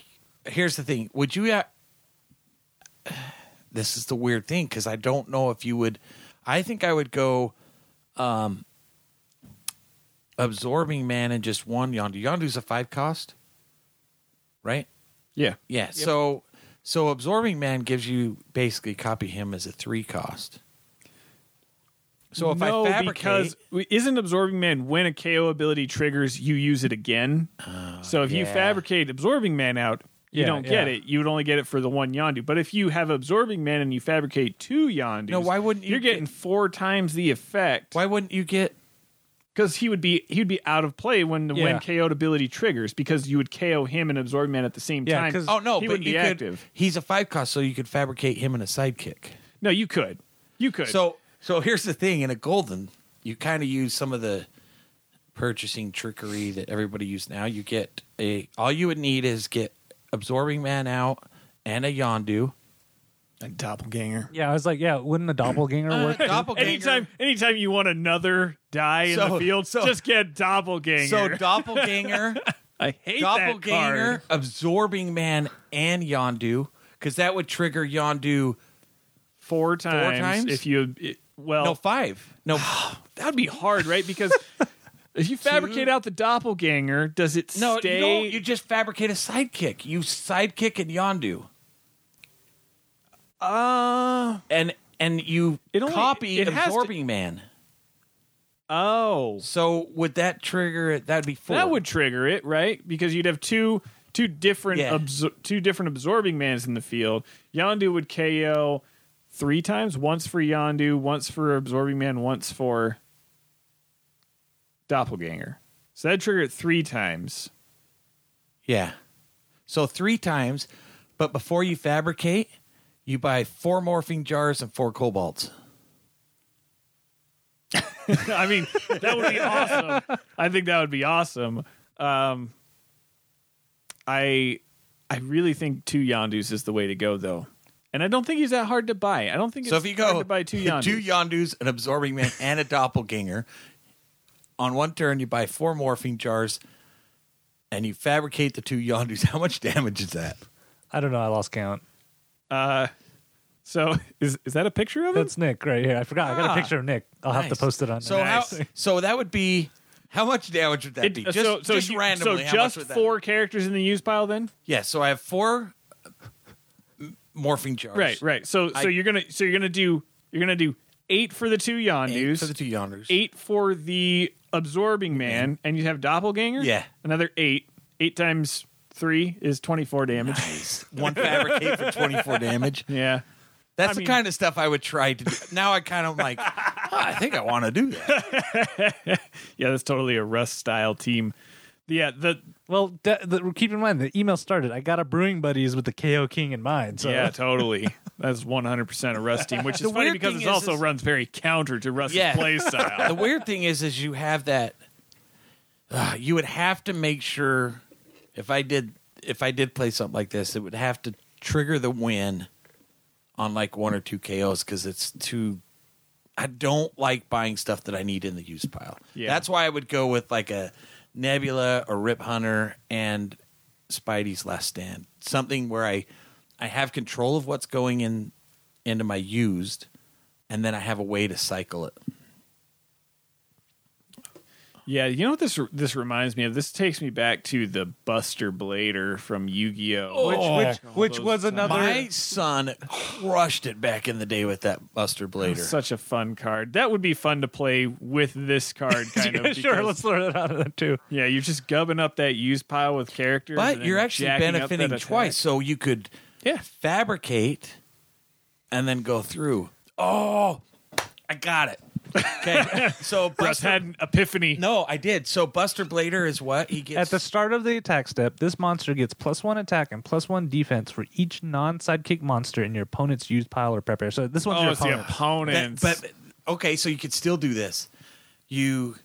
here's the thing. Would you? Ha- <sighs> this is the weird thing because I don't know if you would. I think I would go, um, absorbing man and just one Yondu. Yondu's a five cost, right? yeah, Yeah. So so absorbing man gives you basically copy him as a three cost. So if no, I fabricate, because isn't absorbing man when a KO ability triggers, you use it again. Oh, so if you fabricate absorbing man out, you Yeah, don't get yeah. it. You would only get it for the one Yondu. But if you have absorbing man and you fabricate two Yondus, No, why wouldn't you You're getting get- four times the effect. why wouldn't you get? Because he would be he would be out of play when the Yeah. when KO'd ability triggers because you would KO him and absorbing man at the same Yeah, time. Oh no, he you be could. active. He's a five cost, so you could fabricate him and a sidekick. No, you could. You could. So so here's the thing: in a golden, you kind of use some of the purchasing trickery that everybody uses now. You get a all you would need is get absorbing man out and a Yondu. a doppelganger. Yeah, I was like, yeah, wouldn't a doppelganger Uh, work? doppelganger. Anytime, anytime you want another die in So- the field, so- just get doppelganger. So doppelganger, <laughs> I hate that doppelganger, card. absorbing man, and Yondu, because that would trigger Yondu. Four times, times? if you it- well, No five. No, <sighs> that'd be hard, right? Because <laughs> if you fabricate out the doppelganger, does it no. stay? You don't. You just fabricate a sidekick. You sidekick and Yondu. uh and and you It only- copy it has to- absorbing man. oh, So would that trigger it? That'd be four. that would trigger it, right? Because you'd have two two different Yeah. absor- two different absorbing mans in the field. Yondu would KO three times, once for Yondu, once for absorbing man, once for doppelganger. So that triggered three times. yeah. So three times, but before you fabricate, you buy four morphing jars and four cobalts. <laughs> I mean, that would be awesome. I think that would be awesome. Um, I I really think two Yondus is the way to go, though, and I don't think he's that hard to buy. I don't think So it's if you hard go to buy two <laughs> Yondus. two Yondus, an absorbing man, and a doppelganger, on one turn you buy four morphing jars, and you fabricate the two Yondus. <laughs> How much damage is that? I don't know. I lost count. uh, so <laughs> is is that a picture of it? That's Nick right here. I forgot. I got Ah, a picture of Nick. I'll have to Nice. post it on. So there. how? Nice. So that would be. How much damage would that It- be? uh, Just, so, so just you- randomly. So how much just would that four characters in the use pile, then? Yeah, so I have four m- morphing jars. Right, right. So I- so you're gonna so you're gonna do you're gonna do eight for the two Eight Yondus, for the two Yondus. eight for the absorbing mm-hmm. man, and you have doppelganger. Yeah. another eight. Eight times three is twenty four damage. Nice. One fabricate for 24 damage. <laughs> Yeah. That's the mean- kind of stuff I would try to do. Now I kind of like, "Oh, I think I want to do that. <laughs> Yeah, that's totally a Russ style team. Yeah, the well, de- the, keep in mind the email started. I got a brewing buddies with the KO King in mind. So yeah, totally. <laughs> That's one hundred percent a Russ team, which <laughs> is The funny weird because thing it is- also is- runs very counter to Russ's Yeah. play <laughs> style. The weird thing is, is you have that. Uh, you would have to make sure if I did if I did play something like this, it would have to trigger the win on like one or two KOs because it's too. I don't like buying stuff that I need in the use pile. Yeah. That's why I would go with like a Nebula or Rip Hunter and Spidey's Last Stand. Something where I I have control of what's going in into my used, and then I have a way to cycle it. Yeah, you know what this this reminds me of? This takes me back to the Buster Blader from Yu-Gi-Oh. Oh, which oh, which which those was another. My son crushed it back in the day with that Buster Blader. Such a fun card. That would be fun to play with this card, <laughs> kind of. sure, because- let's throw that out of that too. Yeah, you're just gubbing up that used pile with characters, but you're actually benefiting twice, so you could Yeah, fabricate and then go through. Oh, I got it. Okay, <laughs> so Russ Buster. had an epiphany. no, I did. So Buster Blader is what he gets At the start of the attack step, this monster gets plus one attack and plus one defense for each non-sidekick monster in your opponent's used pile or prepare. So this one's oh, your it's the opponent. opponents. But okay, so you could still do this. You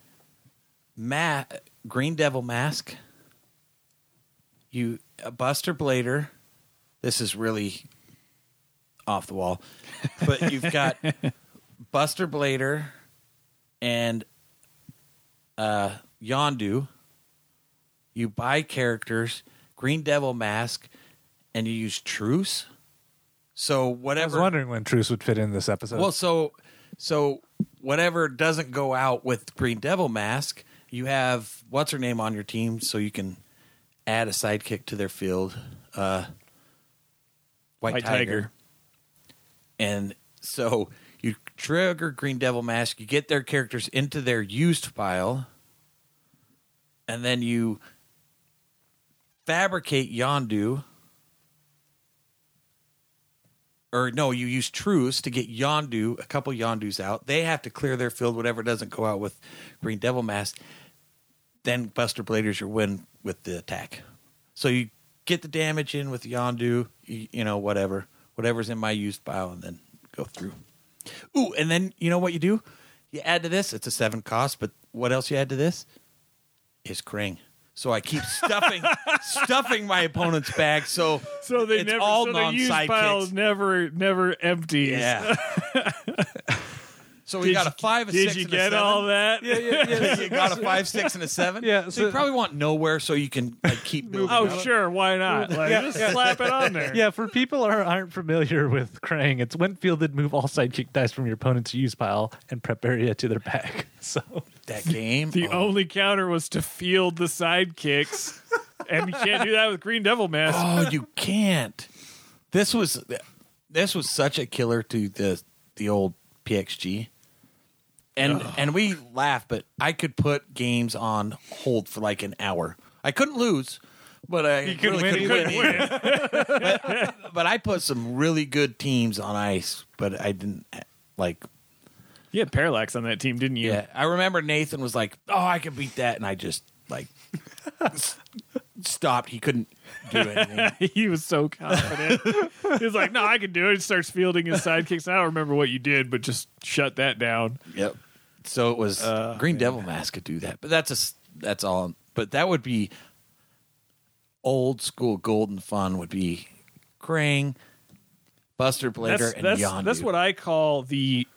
ma- Green Devil mask. You a Buster Blader. This is really off the wall, but you've got <laughs> Buster Blader and uh, Yondu. You buy characters, Green Devil mask, and you use Truce. So whatever. I was wondering when Truce would fit in this episode. well, so so whatever doesn't go out with Green Devil mask, you have what's her name on your team, so you can add a sidekick to their field. Uh, White, White Tiger. Tiger. and so You trigger Green Devil Mask. You get their characters into their used pile, and then you fabricate Yondu. Or no, you use Truce to get Yondu, a couple Yondus out. They have to clear their field, whatever doesn't go out with Green Devil Mask. Then Buster Bladers your win with the attack. So you get the damage in with Yondu, you, you know, whatever. Whatever's in my used pile, and then go through. Ooh, and then you know what you do? You add to this, it's a seven cost, but what else you add to this? Is Krang. So I keep stuffing <laughs> stuffing my opponent's bag. So So they it's never all so non-sidekicks. never never empties. Yeah. <laughs> so we Did got you- a five, a Did six, you and a get seven. all that? Yeah, yeah, yeah. <laughs> you got a five, six, and a seven. Yeah, So, so- you probably want nowhere so you can like keep <laughs> building. Oh, up. sure. Why not? Like, Yeah, just yeah. slap it on there. Yeah, for people who aren't familiar with Krang, it's when fielded, move all sidekick dice from your opponent's use pile and prep area to their bag. <laughs> So that game. The oh. only counter was to field the sidekicks, and you can't do that with Green Devil Mask. Oh, you can't. This was this was such a killer to the the old PXG. And and we laugh, but I could put games on hold for like an hour. I couldn't lose, but I couldn't really win couldn't either. win. either. but, but I put some really good teams on ice, but I didn't like. You had Parallax on that team, didn't you? Yeah, I remember Nathan was like, "Oh, I can beat that," and I just like s- stopped. He couldn't do <laughs> anything. he was so confident. <laughs> he was like, "No, I can do it." He starts fielding his sidekicks. I don't remember what you did, but just shut that down. Yep. So it was Uh, Green Devil Mask could do that, but that's a s- that's all. But that would be old school golden fun. Would be Krang, Buster Blader, That's and that's, Yondu. that's what I call the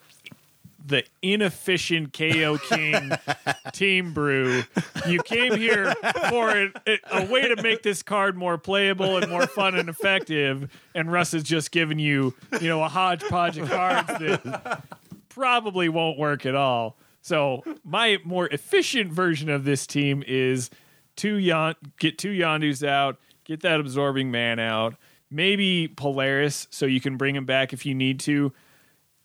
the inefficient KO King <laughs> team brew. You came here for a, a way to make this card more playable and more fun and effective, and Russ is just giving you, you know, a hodgepodge of cards that probably won't work at all. So my more efficient version of this team is two Yon- get two Yondus out, get that absorbing man out, maybe Polaris so you can bring him back if you need to.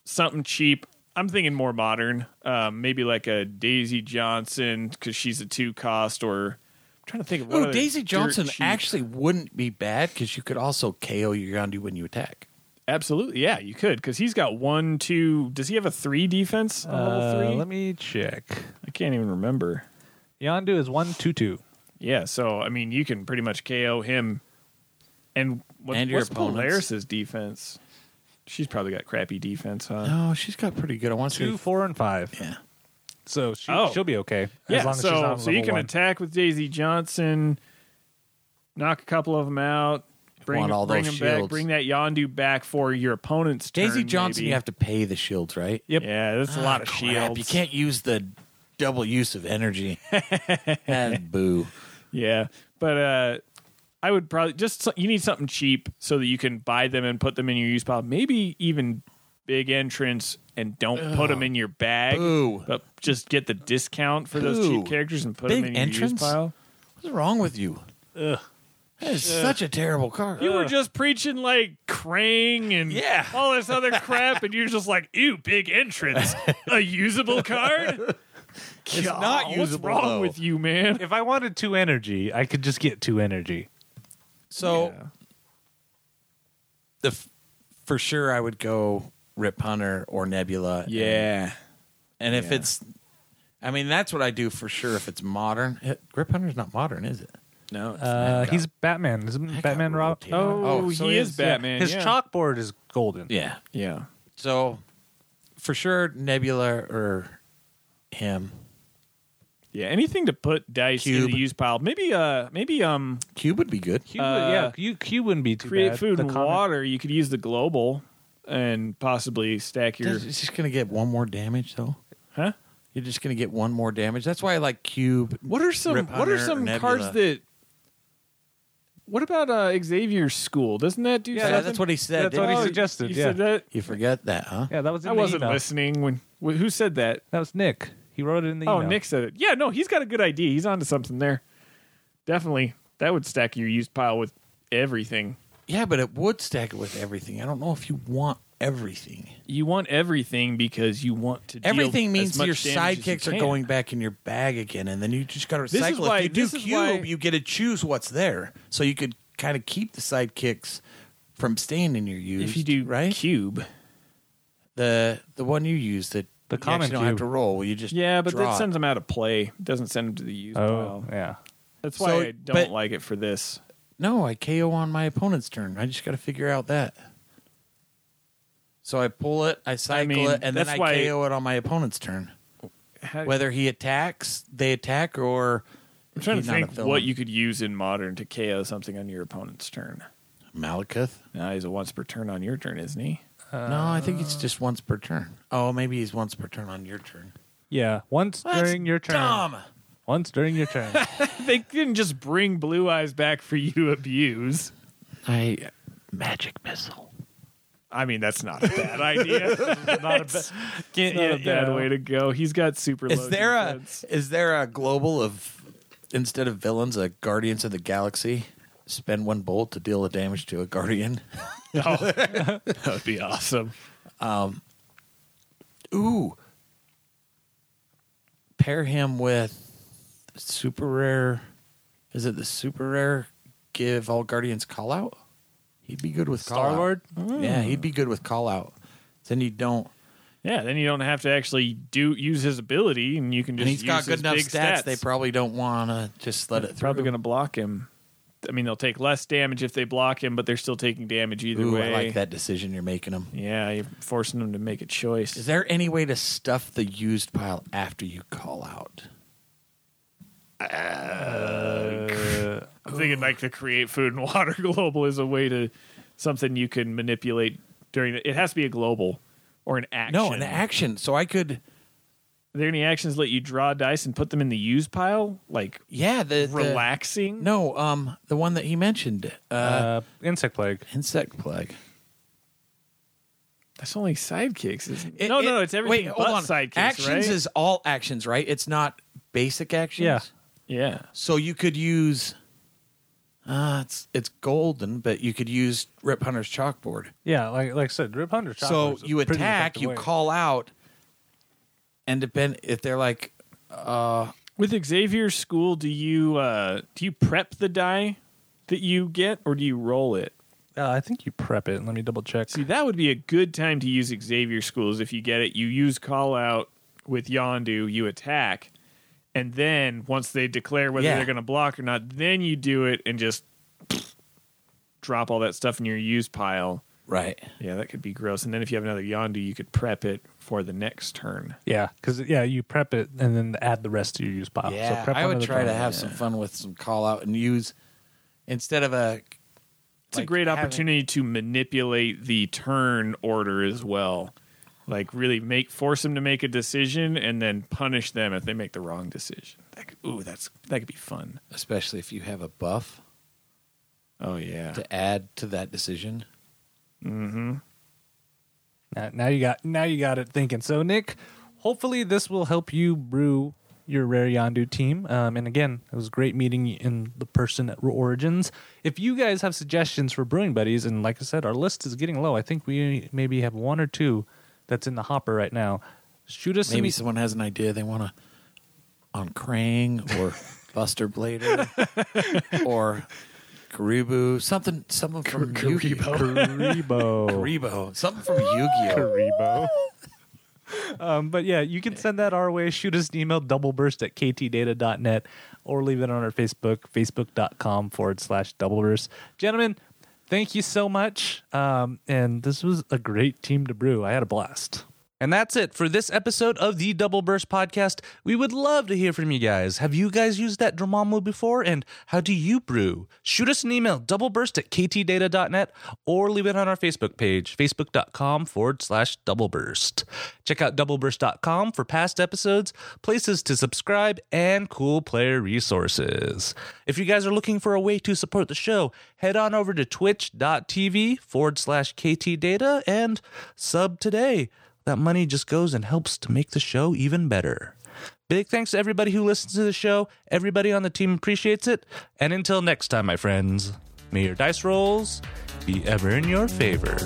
Something cheap. I'm thinking more modern, um, maybe like a Daisy Johnson because she's a two cost, or I'm trying to think of Ooh, Daisy Johnson actually wouldn't be bad because you could also KO your Yondu when you attack. absolutely yeah you could because he's got one two. Does he have a three defense on level uh, three? let me check. I can't even remember. Yondu is one two two. Yeah, so I mean, you can pretty much KO him. And, what, And your what's opponents. Polaris's defense? She's probably got crappy defense, huh? No, she's got pretty good. I want to Two, say, four, and five. yeah. So she, Oh. she'll be okay. yeah, as long as so she's not so you level can one. attack with Daisy Johnson, knock a couple of them out, bring Want all bring those them back, shields. bring that Yondu back for your opponent's Daisy turn, Johnson, maybe. you have to pay the shields, right? Yep. Yeah, that's a lot of Ah, crap. shields. You can't use the double use of energy. and <laughs> boo. Yeah, but uh, I would probably just you need something cheap so that you can buy them and put them in your use pile. Maybe even big entrance and don't put them in your bag, Boo. but just get the discount for those Boo. cheap characters and put Big them in your entrance? use pile. What's wrong with you? Ugh. That is such a terrible card. You were just preaching like Krang and Yeah. all this other <laughs> crap, and you're just like, "Ew, big entrance, a usable card." <laughs> It's God, not What's wrong though. with you, man? If I wanted two energy, I could just get two energy. So Yeah. the f- for sure I would go Rip Hunter or Nebula. yeah. And if Yeah. it's I mean that's what I do for sure if it's modern. It, Rip Hunter's not modern, is it? No, Uh, got- he's Batman. Isn't got Batman Rob? rotated. Oh, so he is is- Batman. His yeah. chalkboard is golden. Yeah. Yeah. So for sure Nebula or him. Yeah, anything to put dice in the use pile. Maybe uh maybe um Cube would be good. Q, Uh, yeah, Q, Q wouldn't be too create bad. food The and comic- water. You could use the global and possibly stack your It's just gonna get one more damage though. Huh? You're just gonna get one more damage. That's why I like Cube. What are some Rip what are some Nebula. cards that What about uh Xavier's school? Doesn't that do Yeah, Yeah, something? that's what he said. That's what he suggested, You yeah. said that? You forget that, huh? Yeah, that was. In I the wasn't email. listening when who said that? That was Nick. He wrote it in the Oh, email. Nick said it. Yeah, no, he's got a good idea. He's onto something there. Definitely. That would stack your used pile with everything. Yeah, but it would stack it with everything. I don't know if you want everything. You want everything because you want to. deal Everything as means much your damage as you sidekicks are can. going back in your bag again, and then you just got to This is recycle. why- if you do this is cube, why- you get to choose what's there, so you could kind of keep the sidekicks from staying in your use. If you do right, cube, the the one you use that The you common actually don't have to roll. Well, you just yeah, but draw that it. sends them out of play. It doesn't send them to the use Oh, pile. yeah. That's why So, I don't but- like it for this. No, I KO on my opponent's turn. I just got to figure out that. So I pull it, I cycle mean, it, and then that's I why- KO it on my opponent's turn. How- Whether he attacks, they attack, or I'm trying he's to not a think villain. what you could use in modern to KO something on your opponent's turn. Malekith. Now he's a once per turn on your turn, isn't he? No, I think it's uh, just once per turn. Oh, maybe he's once per turn on your turn. Yeah. Once That's during your turn. Dumb. Once during your turn. <laughs> they didn't just bring Blue Eyes back for you to abuse. I magic missile. I mean, that's not a bad idea. <laughs> not a, ba- Can't- not a yeah, bad yeah. way to go. He's got super. Is low there defense. a is there a global of instead of villains, a Guardians of the Galaxy? Spend one bolt to deal the damage to a Guardian. <laughs> <laughs> Oh, that would be awesome. Um, ooh. Pair him with super rare. Is it the super rare? Give all guardians call out. He'd be good with call out. Star-Lord? Yeah, he'd be good with call out. Then you don't. Yeah, then you don't have to actually do use his ability, and you can just. And he's use got good his enough big stats, They probably don't want to just let it through. probably going to block him. I mean, they'll take less damage if they block him, but they're still taking damage either Ooh, way. I like that decision you're making them. Yeah, you're forcing them to make a choice. Is there any way to stuff the used pile after you call out? Uh, I'm thinking like the create food and <laughs> water global is a way to something you can manipulate during. The, it has to be a global or an action. No, an action. So I could. Are there any actions that let you draw dice and put them in the use pile, like Yeah, the, the relaxing? No, um, the one that he mentioned, uh, uh, insect plague. insect plague. That's only sidekicks. Isn't it? It- no, it- no, it's everything Wait, but hold on. sidekicks, Actions right? is all actions, right? It's not basic actions. Yeah. yeah. So you could use. Uh, it's it's golden, but you could use Rip Hunter's chalkboard. Yeah, like like I said, Rip Hunter. Chalkboard. So you pretty attack, you way. call out, and depend if they're like, uh, With Xavier's school, do you uh, do you prep the die that you get, or do you roll it? Uh, I think you prep it. Let me double check. See, that would be a good time to use Xavier schools if you get it. You use call out with Yondu, you attack, and then once they declare whether Yeah. they're going to block or not, then you do it and just drop all that stuff in your use pile. right. Yeah, that could be gross. And then if you have another Yondu, you could prep it for the next turn. Yeah, because yeah, you prep it and then add the rest to your use pile. Yeah, so prep I would at a try to time. have some fun with some call out and use instead of a. It's like a great having- opportunity to manipulate the turn order as well. Like really make force them to make a decision and then punish them if they make the wrong decision. That could, ooh, that's that could be fun. especially if you have a buff Oh yeah. to add to that decision. Mm-hmm. Now, now you got now you got it thinking. So Nick, hopefully this will help you brew your rare Yondu team. Um, and again, it was great meeting you in the person at Origins. If you guys have suggestions for brewing buddies, and like I said, our list is getting low. I think we maybe have one or two that's in the hopper right now. Shoot us Maybe some. someone has an idea they want to on Krang or <laughs> Buster Blader <laughs> or Kuriboh, something, something from Yu-Gi-Oh. Kuriboh. Kuriboh, something from Yu-Gi-Oh. Kuriboh. <laughs> um, but yeah, you can send that our way. Shoot us an email, doubleburst at ktdata.net, or leave it on our Facebook, facebook.com forward slash doubleburst. Gentlemen, thank you so much. Um, and this was a great team to brew. I had a blast. And that's it for this episode of the Double Burst Podcast. We would love to hear from you guys. Have you guys used that Dormammu before? And how do you brew? Shoot us an email, doubleburst at ktdata.net, or leave it on our Facebook page, facebook.com forward slash doubleburst. Check out doubleburst.com for past episodes, places to subscribe, and cool player resources. If you guys are looking for a way to support the show, head on over to twitch.tv forward slash ktdata and sub today that money just goes and helps to make the show even better. Big thanks to everybody who listens to the show. Everybody on the team appreciates it. And until next time, my friends, may your dice rolls be ever in your favor.